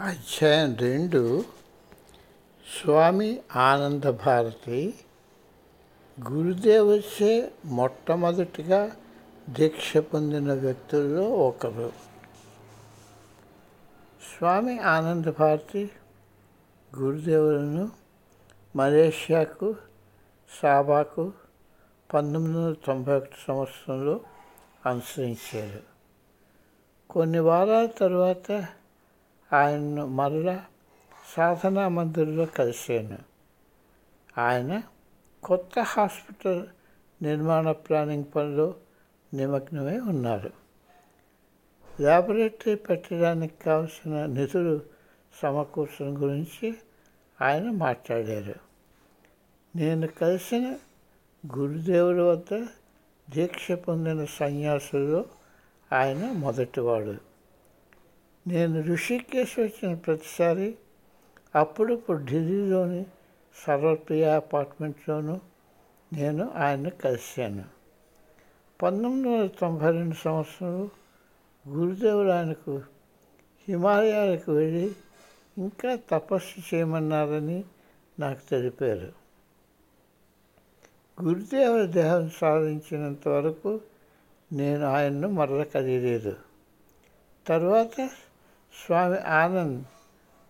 అధ్యాయం రెండు. స్వామి ఆనంద భారతి గురుదేవచ్చే మొట్టమొదటిగా దీక్ష పొందిన వ్యక్తుల్లో ఒకరు. స్వామి ఆనంద భారతి గురుదేవులను మలేషియాకు సాబాకు పంతొమ్మిది వందల తొంభై ఒకటి సంవత్సరంలో అనుసరించారు. కొన్ని వారాల తర్వాత ఆయన్ను మరలా సాధనా మందిర్లో కలిశాను. ఆయన కొత్త హాస్పిటల్ నిర్మాణ ప్లానింగ్ పనిలో నిమగ్నమై ఉన్నారు. ల్యాబొరేటరీ పెట్టడానికి కావలసిన నిధులు సమకూర్చడం గురించి ఆయన మాట్లాడారు. నేను కలిసిన గురుదేవుల వద్ద దీక్ష పొందిన సన్యాసుల్లో ఆయన మొదటివాడు. నేను ఋషికేశ్ వచ్చిన ప్రతిసారి అప్పుడప్పుడు ఢిల్లీలోని సర్వప్రియ అపార్ట్మెంట్లోనూ నేను ఆయన్ని కలిశాను. పంతొమ్మిది వందల తొంభై రెండు సంవత్సరంలో గురుదేవుడు ఆయనకు హిమాలయాలకు వెళ్ళి ఇంకా తపస్సు చేయమన్నారని నాకు తెలిపారు. గురుదేవుడి దేహం సాధించినంత వరకు నేను ఆయన్ను మరల కలియలేదు తర్వాత స్వామి ఆనంద్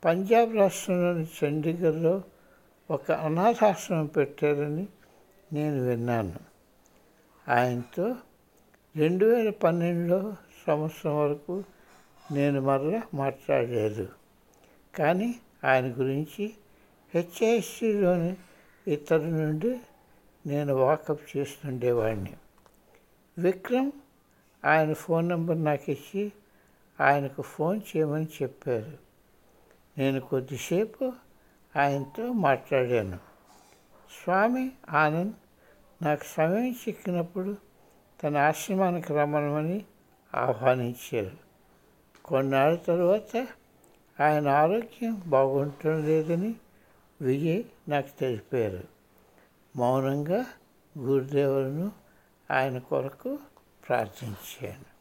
పంజాబ్ రాష్ట్రంలోని చండీగఢ్లో ఒక అనాథాశ్రమం పెట్టారని నేను విన్నాను. ఆయనతో రెండు వేల పన్నెండులో సంవత్సరం వరకు నేను మరలా మాట్లాడలేదు కానీ ఆయన గురించి హెచ్ఐసిలోని ఇతరు నుండి నేను వాకప్ చేస్తుండేవాడిని విక్రమ్ ఆయన ఫోన్ నెంబర్ నాకు ఇచ్చి ఆయనకు ఫోన్ చేయమని చెప్పారు. నేను కొద్దిసేపు ఆయనతో మాట్లాడాను. స్వామి ఆనంద్ నాకు సమయం చిక్కినప్పుడు తన ఆశ్రమానికి రమ్మనమని ఆహ్వానించారు. కొన్నాళ్ళ తర్వాత ఆయన ఆరోగ్యం బాగుండటం లేదని విజయ్ నాకు తెలిపారు. మౌనంగా గురుదేవులను ఆయన కొరకు ప్రార్థించాను.